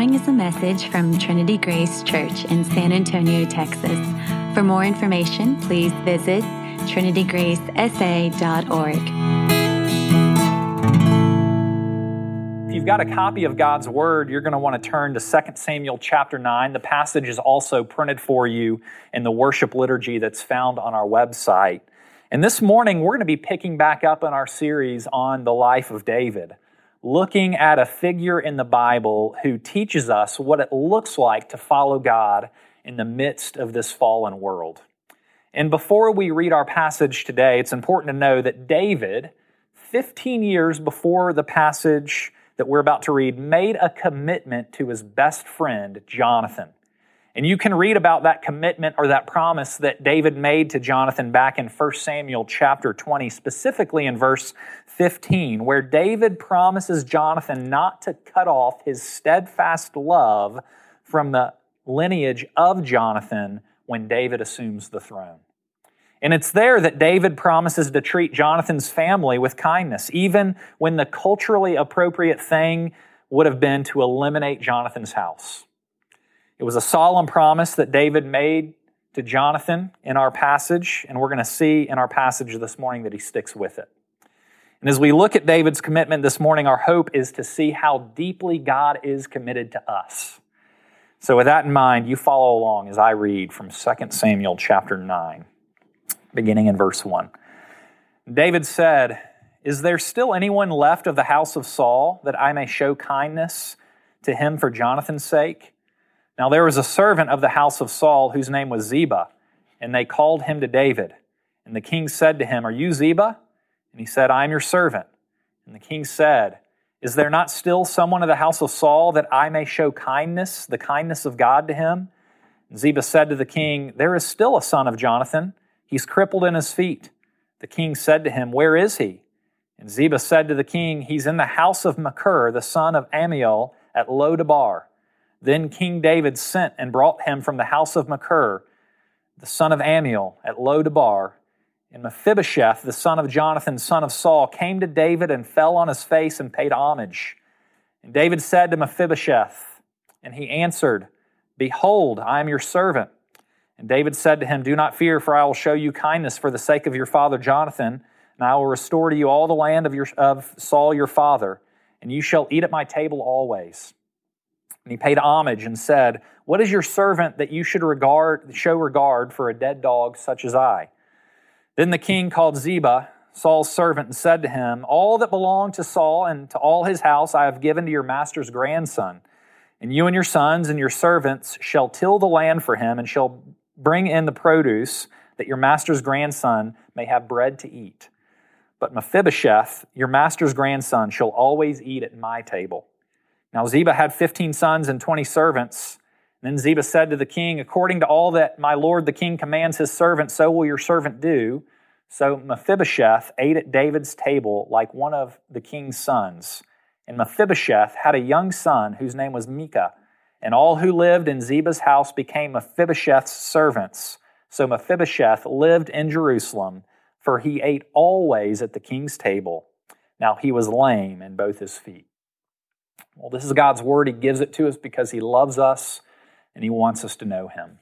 following is a message from Trinity Grace Church in San Antonio, Texas. For more information, please visit trinitygracesa.org. If you've got a copy of God's Word, you're going to want to turn to 2 Samuel chapter 9. The passage is also printed for you in the worship liturgy that's found on our website. And this morning, we're going to be picking back up in our series on the life of David looking at a figure in the Bible who teaches us what it looks like to follow God in the midst of this fallen world. And before we read our passage today, it's important to know that David, 15 years before the passage that we're about to read, made a commitment to his best friend, Jonathan. And you can read about that commitment or that promise that David made to Jonathan back in 1 Samuel chapter 20, specifically in verse 15, where David promises Jonathan not to cut off his steadfast love from the lineage of Jonathan when David assumes the throne. And it's there that David promises to treat Jonathan's family with kindness, even when the culturally appropriate thing would have been to eliminate Jonathan's house. It was a solemn promise that David made to Jonathan in our passage, and we're going to see in our passage this morning that he sticks with it. And as we look at David's commitment this morning, our hope is to see how deeply God is committed to us. So, with that in mind, you follow along as I read from 2 Samuel chapter 9, beginning in verse 1. David said, Is there still anyone left of the house of Saul that I may show kindness to him for Jonathan's sake? Now there was a servant of the house of Saul whose name was Ziba, and they called him to David. And the king said to him, Are you Ziba? And he said, I am your servant. And the king said, Is there not still someone of the house of Saul that I may show kindness, the kindness of God to him? And Ziba said to the king, There is still a son of Jonathan. He's crippled in his feet. The king said to him, Where is he? And Ziba said to the king, He's in the house of Machir, the son of Ammiel, at Lodabar. Then King David sent and brought him from the house of Machir, the son of Ammiel, at Lodabar. And Mephibosheth, the son of Jonathan, son of Saul, came to David and fell on his face and paid homage. And David said to Mephibosheth, and he answered, Behold, I am your servant. And David said to him, Do not fear, for I will show you kindness for the sake of your father Jonathan, and I will restore to you all the land of, your, of Saul your father, and you shall eat at my table always. And he paid homage and said, What is your servant that you should regard, show regard for a dead dog such as I? Then the king called Ziba, Saul's servant, and said to him, All that belonged to Saul and to all his house I have given to your master's grandson. And you and your sons and your servants shall till the land for him and shall bring in the produce that your master's grandson may have bread to eat. But Mephibosheth, your master's grandson, shall always eat at my table. Now Ziba had 15 sons and 20 servants. Then Ziba said to the king, According to all that my lord the king commands his servant, so will your servant do. So Mephibosheth ate at David's table like one of the king's sons. And Mephibosheth had a young son whose name was Micah. And all who lived in Ziba's house became Mephibosheth's servants. So Mephibosheth lived in Jerusalem, for he ate always at the king's table. Now he was lame in both his feet. Well, this is God's word. He gives it to us because He loves us and He wants us to know Him.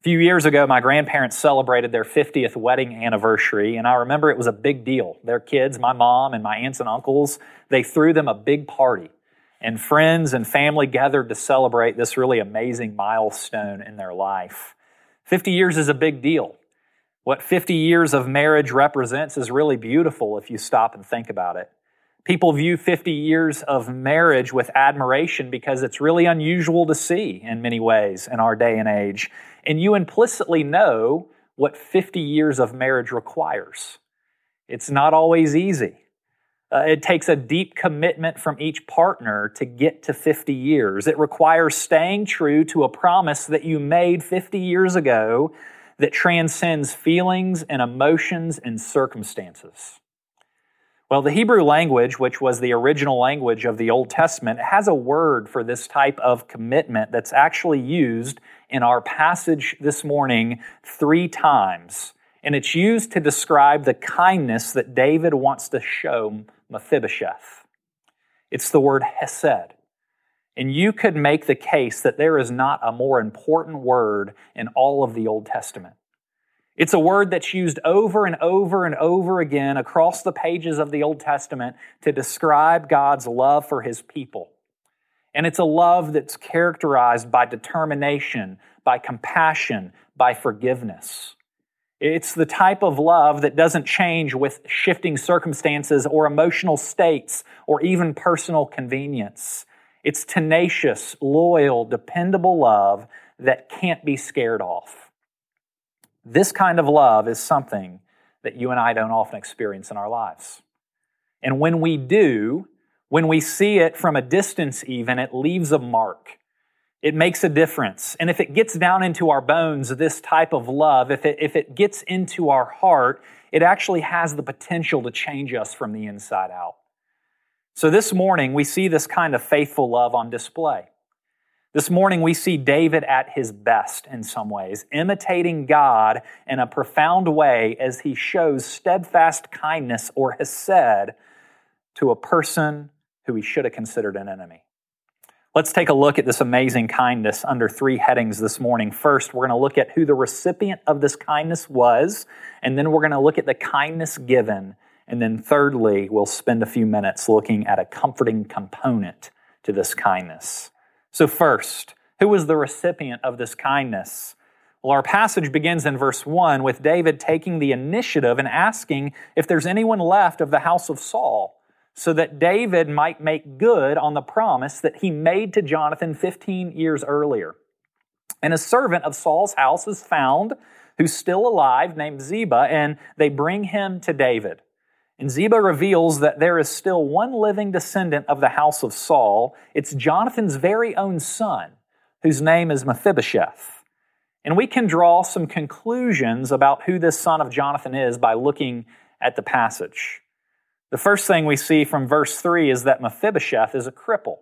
A few years ago, my grandparents celebrated their 50th wedding anniversary, and I remember it was a big deal. Their kids, my mom and my aunts and uncles, they threw them a big party, and friends and family gathered to celebrate this really amazing milestone in their life. 50 years is a big deal. What 50 years of marriage represents is really beautiful if you stop and think about it. People view 50 years of marriage with admiration because it's really unusual to see in many ways in our day and age. And you implicitly know what 50 years of marriage requires. It's not always easy. Uh, it takes a deep commitment from each partner to get to 50 years. It requires staying true to a promise that you made 50 years ago that transcends feelings and emotions and circumstances. Well, the Hebrew language, which was the original language of the Old Testament, has a word for this type of commitment that's actually used in our passage this morning three times. And it's used to describe the kindness that David wants to show Mephibosheth. It's the word hesed. And you could make the case that there is not a more important word in all of the Old Testament. It's a word that's used over and over and over again across the pages of the Old Testament to describe God's love for his people. And it's a love that's characterized by determination, by compassion, by forgiveness. It's the type of love that doesn't change with shifting circumstances or emotional states or even personal convenience. It's tenacious, loyal, dependable love that can't be scared off. This kind of love is something that you and I don't often experience in our lives. And when we do, when we see it from a distance, even, it leaves a mark. It makes a difference. And if it gets down into our bones, this type of love, if it, if it gets into our heart, it actually has the potential to change us from the inside out. So this morning, we see this kind of faithful love on display. This morning, we see David at his best in some ways, imitating God in a profound way as he shows steadfast kindness or hesed to a person who he should have considered an enemy. Let's take a look at this amazing kindness under three headings this morning. First, we're going to look at who the recipient of this kindness was, and then we're going to look at the kindness given. And then, thirdly, we'll spend a few minutes looking at a comforting component to this kindness. So, first, who was the recipient of this kindness? Well, our passage begins in verse 1 with David taking the initiative and asking if there's anyone left of the house of Saul, so that David might make good on the promise that he made to Jonathan 15 years earlier. And a servant of Saul's house is found who's still alive, named Ziba, and they bring him to David. And Ziba reveals that there is still one living descendant of the house of Saul. It's Jonathan's very own son, whose name is Mephibosheth. And we can draw some conclusions about who this son of Jonathan is by looking at the passage. The first thing we see from verse 3 is that Mephibosheth is a cripple.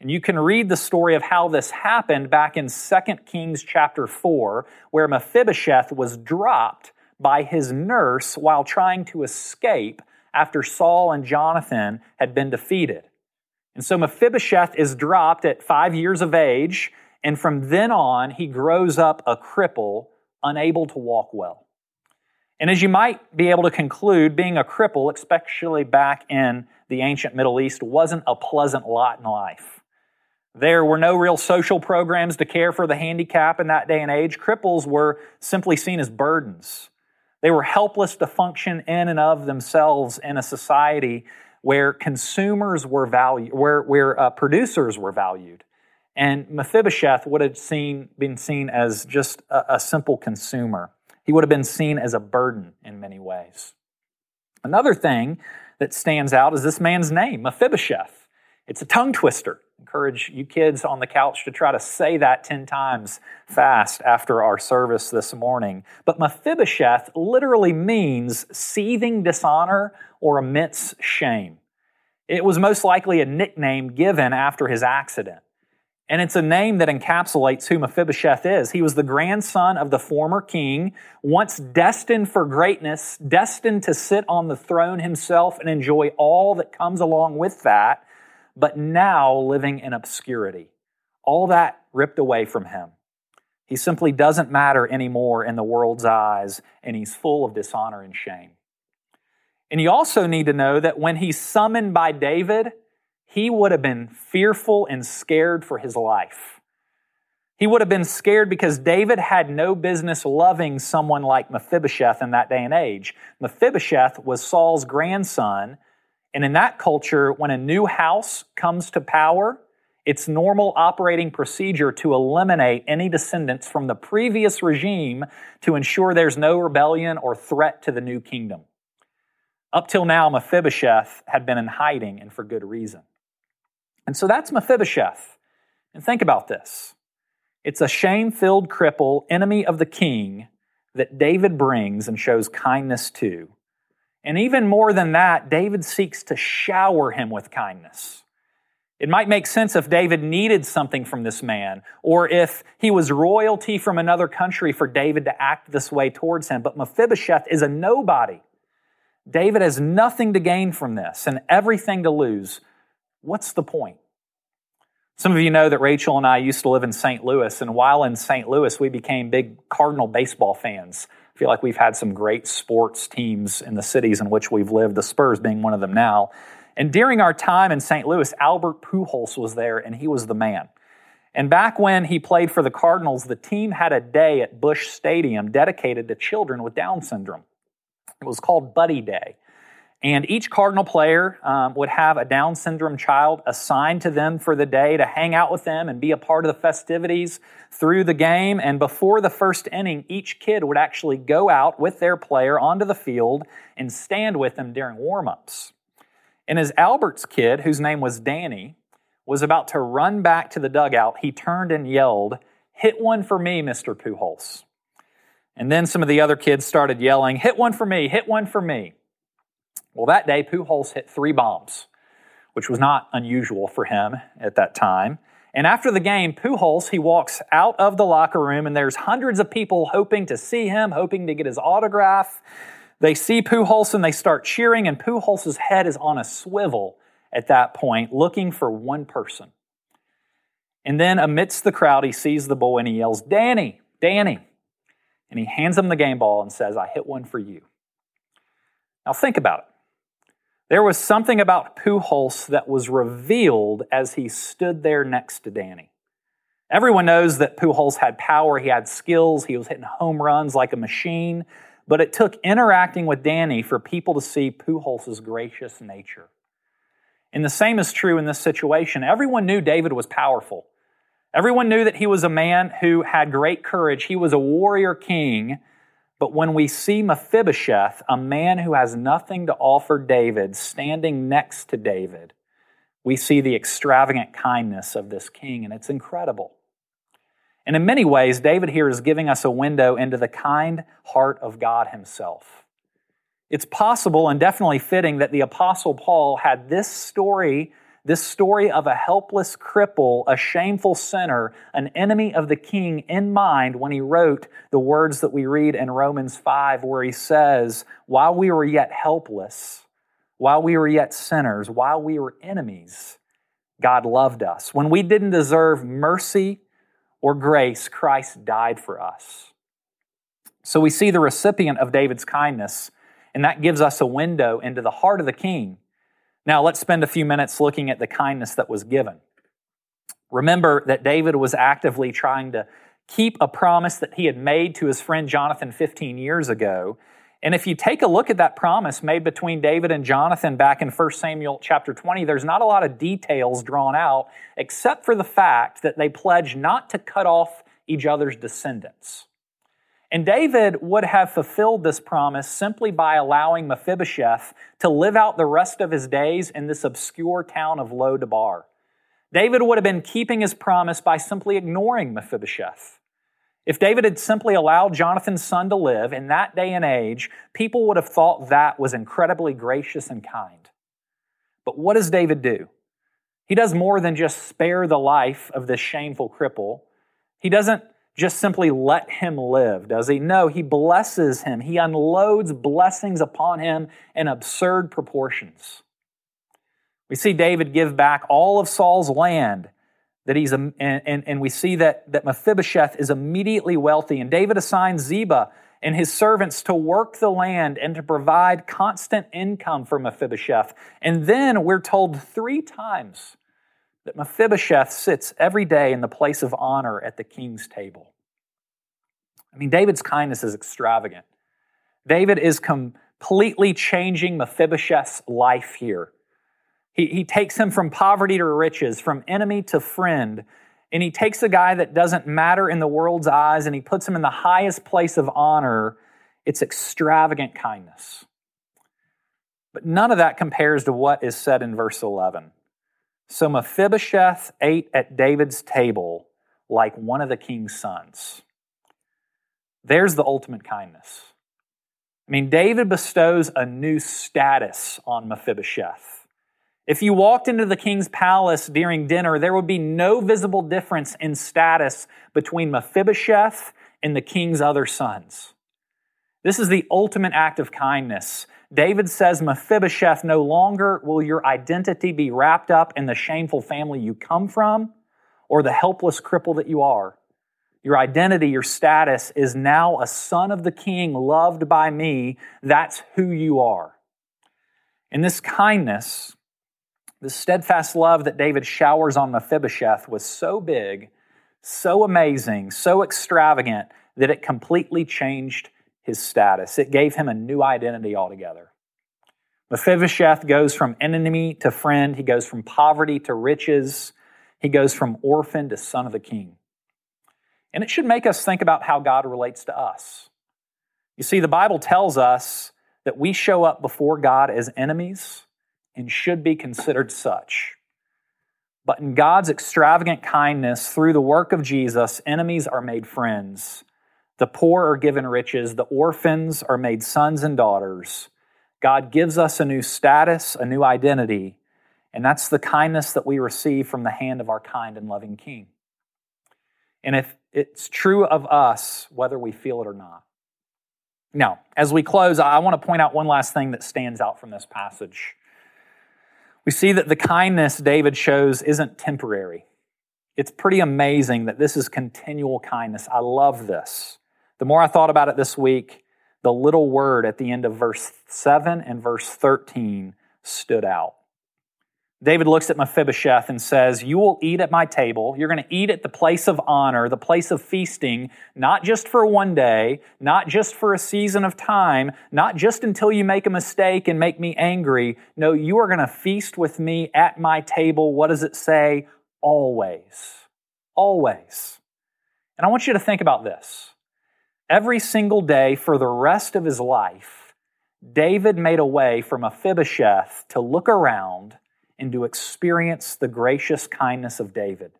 And you can read the story of how this happened back in 2 Kings chapter 4, where Mephibosheth was dropped by his nurse while trying to escape after Saul and Jonathan had been defeated. And so Mephibosheth is dropped at five years of age, and from then on, he grows up a cripple, unable to walk well. And as you might be able to conclude, being a cripple, especially back in the ancient Middle East, wasn't a pleasant lot in life. There were no real social programs to care for the handicap in that day and age. Cripples were simply seen as burdens. They were helpless to function in and of themselves in a society where consumers were valued, where, where uh, producers were valued. And Mephibosheth would have seen, been seen as just a, a simple consumer. He would have been seen as a burden in many ways. Another thing that stands out is this man's name, Mephibosheth. It's a tongue twister encourage you kids on the couch to try to say that 10 times fast after our service this morning. But Mephibosheth literally means seething dishonor or immense shame. It was most likely a nickname given after his accident. And it's a name that encapsulates who Mephibosheth is. He was the grandson of the former king, once destined for greatness, destined to sit on the throne himself and enjoy all that comes along with that but now living in obscurity. All that ripped away from him. He simply doesn't matter anymore in the world's eyes, and he's full of dishonor and shame. And you also need to know that when he's summoned by David, he would have been fearful and scared for his life. He would have been scared because David had no business loving someone like Mephibosheth in that day and age. Mephibosheth was Saul's grandson and in that culture, when a new house comes to power, it's normal operating procedure to eliminate any descendants from the previous regime to ensure there's no rebellion or threat to the new kingdom. Up till now, Mephibosheth had been in hiding and for good reason. And so that's Mephibosheth. And think about this it's a shame filled cripple, enemy of the king, that David brings and shows kindness to and even more than that, David seeks to shower him with kindness. It might make sense if David needed something from this man, or if he was royalty from another country for David to act this way towards him. But Mephibosheth is a nobody. David has nothing to gain from this and everything to lose. What's the point? Some of you know that Rachel and I used to live in St. Louis, and while in St. Louis, we became big Cardinal baseball fans. Feel like we've had some great sports teams in the cities in which we've lived, the Spurs being one of them now. And during our time in St. Louis, Albert Pujols was there, and he was the man. And back when he played for the Cardinals, the team had a day at Busch Stadium dedicated to children with Down syndrome. It was called Buddy Day. And each Cardinal player um, would have a Down syndrome child assigned to them for the day to hang out with them and be a part of the festivities through the game. And before the first inning, each kid would actually go out with their player onto the field and stand with them during warm-ups. And as Albert's kid, whose name was Danny, was about to run back to the dugout, he turned and yelled, Hit one for me, Mr. Pujols. And then some of the other kids started yelling, Hit one for me, hit one for me. Well, that day, Pujols hit three bombs, which was not unusual for him at that time. And after the game, Pujols, he walks out of the locker room, and there's hundreds of people hoping to see him, hoping to get his autograph. They see Pujols and they start cheering, and Pujols' head is on a swivel at that point, looking for one person. And then amidst the crowd, he sees the boy and he yells, Danny, Danny. And he hands him the game ball and says, I hit one for you. Now think about it. There was something about Pujols that was revealed as he stood there next to Danny. Everyone knows that Pujols had power, he had skills, he was hitting home runs like a machine, but it took interacting with Danny for people to see Pujols' gracious nature. And the same is true in this situation. Everyone knew David was powerful. Everyone knew that he was a man who had great courage. He was a warrior king but when we see Mephibosheth, a man who has nothing to offer David, standing next to David, we see the extravagant kindness of this king, and it's incredible. And in many ways, David here is giving us a window into the kind heart of God himself. It's possible and definitely fitting that the Apostle Paul had this story this story of a helpless cripple, a shameful sinner, an enemy of the king in mind when he wrote the words that we read in Romans 5, where he says, While we were yet helpless, while we were yet sinners, while we were enemies, God loved us. When we didn't deserve mercy or grace, Christ died for us. So we see the recipient of David's kindness, and that gives us a window into the heart of the king now, let's spend a few minutes looking at the kindness that was given. Remember that David was actively trying to keep a promise that he had made to his friend Jonathan 15 years ago. And if you take a look at that promise made between David and Jonathan back in 1 Samuel chapter 20, there's not a lot of details drawn out except for the fact that they pledged not to cut off each other's descendants. And David would have fulfilled this promise simply by allowing Mephibosheth to live out the rest of his days in this obscure town of Lo-debar. David would have been keeping his promise by simply ignoring Mephibosheth. If David had simply allowed Jonathan's son to live in that day and age, people would have thought that was incredibly gracious and kind. But what does David do? He does more than just spare the life of this shameful cripple. He doesn't just simply let him live, does he? No, he blesses him. He unloads blessings upon him in absurd proportions. We see David give back all of Saul's land that he's and, and, and we see that, that Mephibosheth is immediately wealthy. And David assigns Ziba and his servants to work the land and to provide constant income for Mephibosheth. And then we're told three times that Mephibosheth sits every day in the place of honor at the king's table. I mean, David's kindness is extravagant. David is completely changing Mephibosheth's life here. He, he takes him from poverty to riches, from enemy to friend, and he takes a guy that doesn't matter in the world's eyes and he puts him in the highest place of honor. It's extravagant kindness. But none of that compares to what is said in verse 11. So Mephibosheth ate at David's table like one of the king's sons. There's the ultimate kindness. I mean, David bestows a new status on Mephibosheth. If you walked into the king's palace during dinner, there would be no visible difference in status between Mephibosheth and the king's other sons. This is the ultimate act of kindness. David says, Mephibosheth, no longer will your identity be wrapped up in the shameful family you come from. or the helpless cripple that you are. Your identity, your status is now a son of the king, loved by me. That's who you are. And this kindness, this steadfast love that David showers on Mephibosheth was so big, so amazing, so extravagant that it completely changed his status. It gave him a new identity altogether. Mephibosheth goes from enemy to friend, he goes from poverty to riches, he goes from orphan to son of the king. And it should make us think about how God relates to us. You see, the Bible tells us that we show up before God as enemies and should be considered such. But in God's extravagant kindness through the work of Jesus, enemies are made friends. The poor are given riches. The orphans are made sons and daughters. God gives us a new status, a new identity, and that's the kindness that we receive from the hand of our kind and loving King. And if it's true of us, whether we feel it or not. Now, as we close, I want to point out one last thing that stands out from this passage. We see that the kindness David shows isn't temporary. It's pretty amazing that this is continual kindness. I love this. The more I thought about it this week, the little word at the end of verse 7 and verse 13 stood out. David looks at Mephibosheth and says, You will eat at my table. You're going to eat at the place of honor, the place of feasting, not just for one day, not just for a season of time, not just until you make a mistake and make me angry. No, you are going to feast with me at my table. What does it say? Always. Always. And I want you to think about this. Every single day for the rest of his life, David made a way for Mephibosheth to look around and to experience the gracious kindness of David.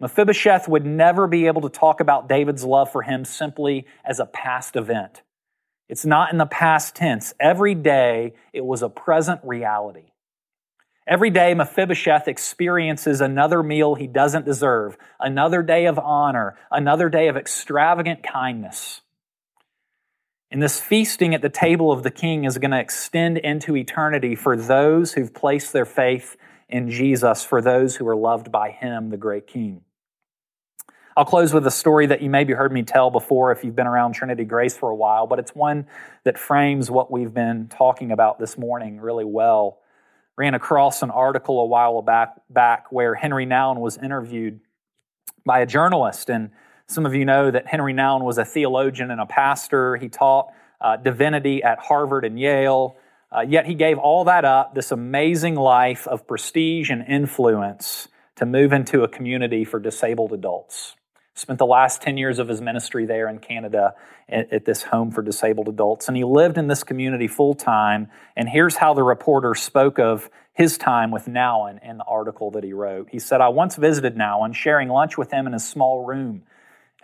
Mephibosheth would never be able to talk about David's love for him simply as a past event. It's not in the past tense. Every day, it was a present reality. Every day, Mephibosheth experiences another meal he doesn't deserve, another day of honor, another day of extravagant kindness. And this feasting at the table of the king is going to extend into eternity for those who've placed their faith in Jesus, for those who are loved by him, the great king. I'll close with a story that you maybe heard me tell before if you've been around Trinity Grace for a while, but it's one that frames what we've been talking about this morning really well. Ran across an article a while back, back where Henri Nouwen was interviewed by a journalist, and some of you know that Henri Nouwen was a theologian and a pastor. He taught uh, divinity at Harvard and Yale. Uh, yet he gave all that up, this amazing life of prestige and influence, to move into a community for disabled adults. Spent the last 10 years of his ministry there in Canada at, at this home for disabled adults. And he lived in this community full time. And here's how the reporter spoke of his time with Nouwen in the article that he wrote. He said, I once visited Nouwen, sharing lunch with him in his small room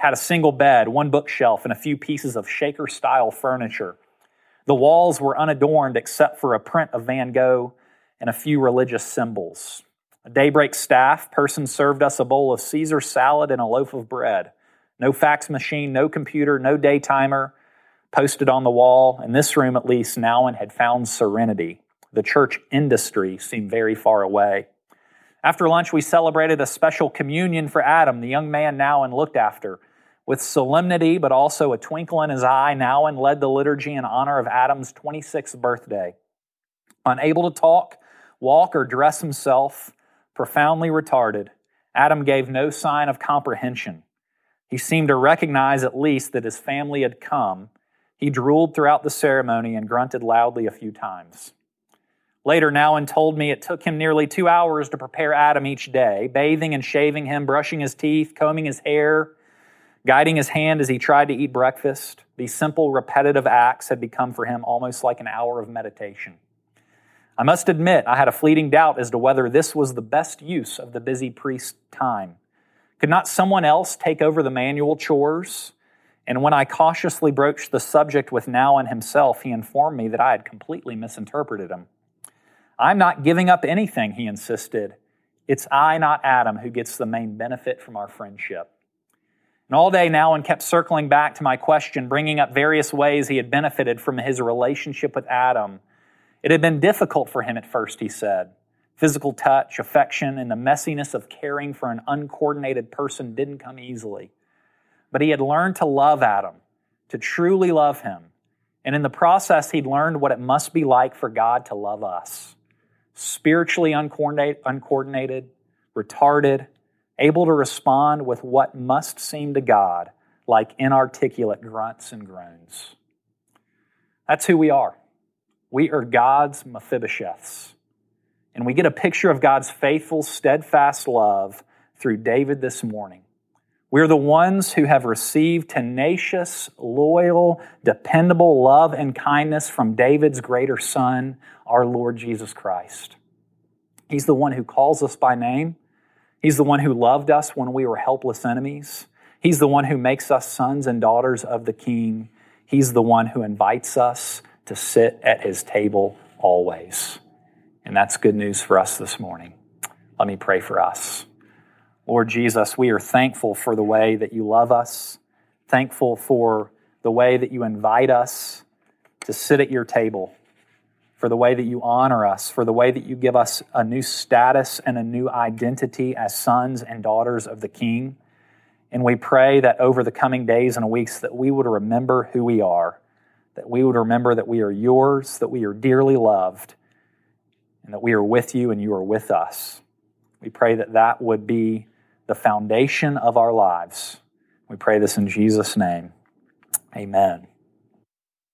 had a single bed, one bookshelf, and a few pieces of Shaker style furniture. The walls were unadorned except for a print of Van Gogh and a few religious symbols. A daybreak staff person served us a bowl of Caesar salad and a loaf of bread. No fax machine, no computer, no day timer posted on the wall. In this room, at least, Nouwen had found serenity. The church industry seemed very far away. After lunch, we celebrated a special communion for Adam, the young man Nouwen looked after. With solemnity, but also a twinkle in his eye, Nouwen led the liturgy in honor of Adam's 26th birthday. Unable to talk, walk, or dress himself, profoundly retarded, Adam gave no sign of comprehension. He seemed to recognize at least that his family had come. He drooled throughout the ceremony and grunted loudly a few times. Later, Nouwen told me it took him nearly two hours to prepare Adam each day, bathing and shaving him, brushing his teeth, combing his hair, guiding his hand as he tried to eat breakfast. These simple, repetitive acts had become for him almost like an hour of meditation. I must admit, I had a fleeting doubt as to whether this was the best use of the busy priest's time. Could not someone else take over the manual chores? And when I cautiously broached the subject with Nouwen himself, he informed me that I had completely misinterpreted him. I'm not giving up anything, he insisted. It's I, not Adam, who gets the main benefit from our friendship. And all day Nouwen kept circling back to my question, bringing up various ways he had benefited from his relationship with Adam. It had been difficult for him at first, he said. Physical touch, affection, and the messiness of caring for an uncoordinated person didn't come easily. But he had learned to love Adam, to truly love him. And in the process, he'd learned what it must be like for God to love us. Spiritually uncoordinated retarded, able to respond with what must seem to God like inarticulate grunts and groans. That's who we are. We are God's Mephibosheths. And we get a picture of God's faithful, steadfast love through David this morning. We're the ones who have received tenacious, loyal, dependable love and kindness from David's greater son, our Lord Jesus Christ. He's the one who calls us by name. He's the one who loved us when we were helpless enemies. He's the one who makes us sons and daughters of the King. He's the one who invites us to sit at his table always. And that's good news for us this morning. Let me pray for us. Lord Jesus, we are thankful for the way that you love us, thankful for the way that you invite us to sit at your table for the way that you honor us, for the way that you give us a new status and a new identity as sons and daughters of the King. And we pray that over the coming days and weeks that we would remember who we are, that we would remember that we are yours, that we are dearly loved, and that we are with you and you are with us. We pray that that would be the foundation of our lives. We pray this in Jesus' name. Amen.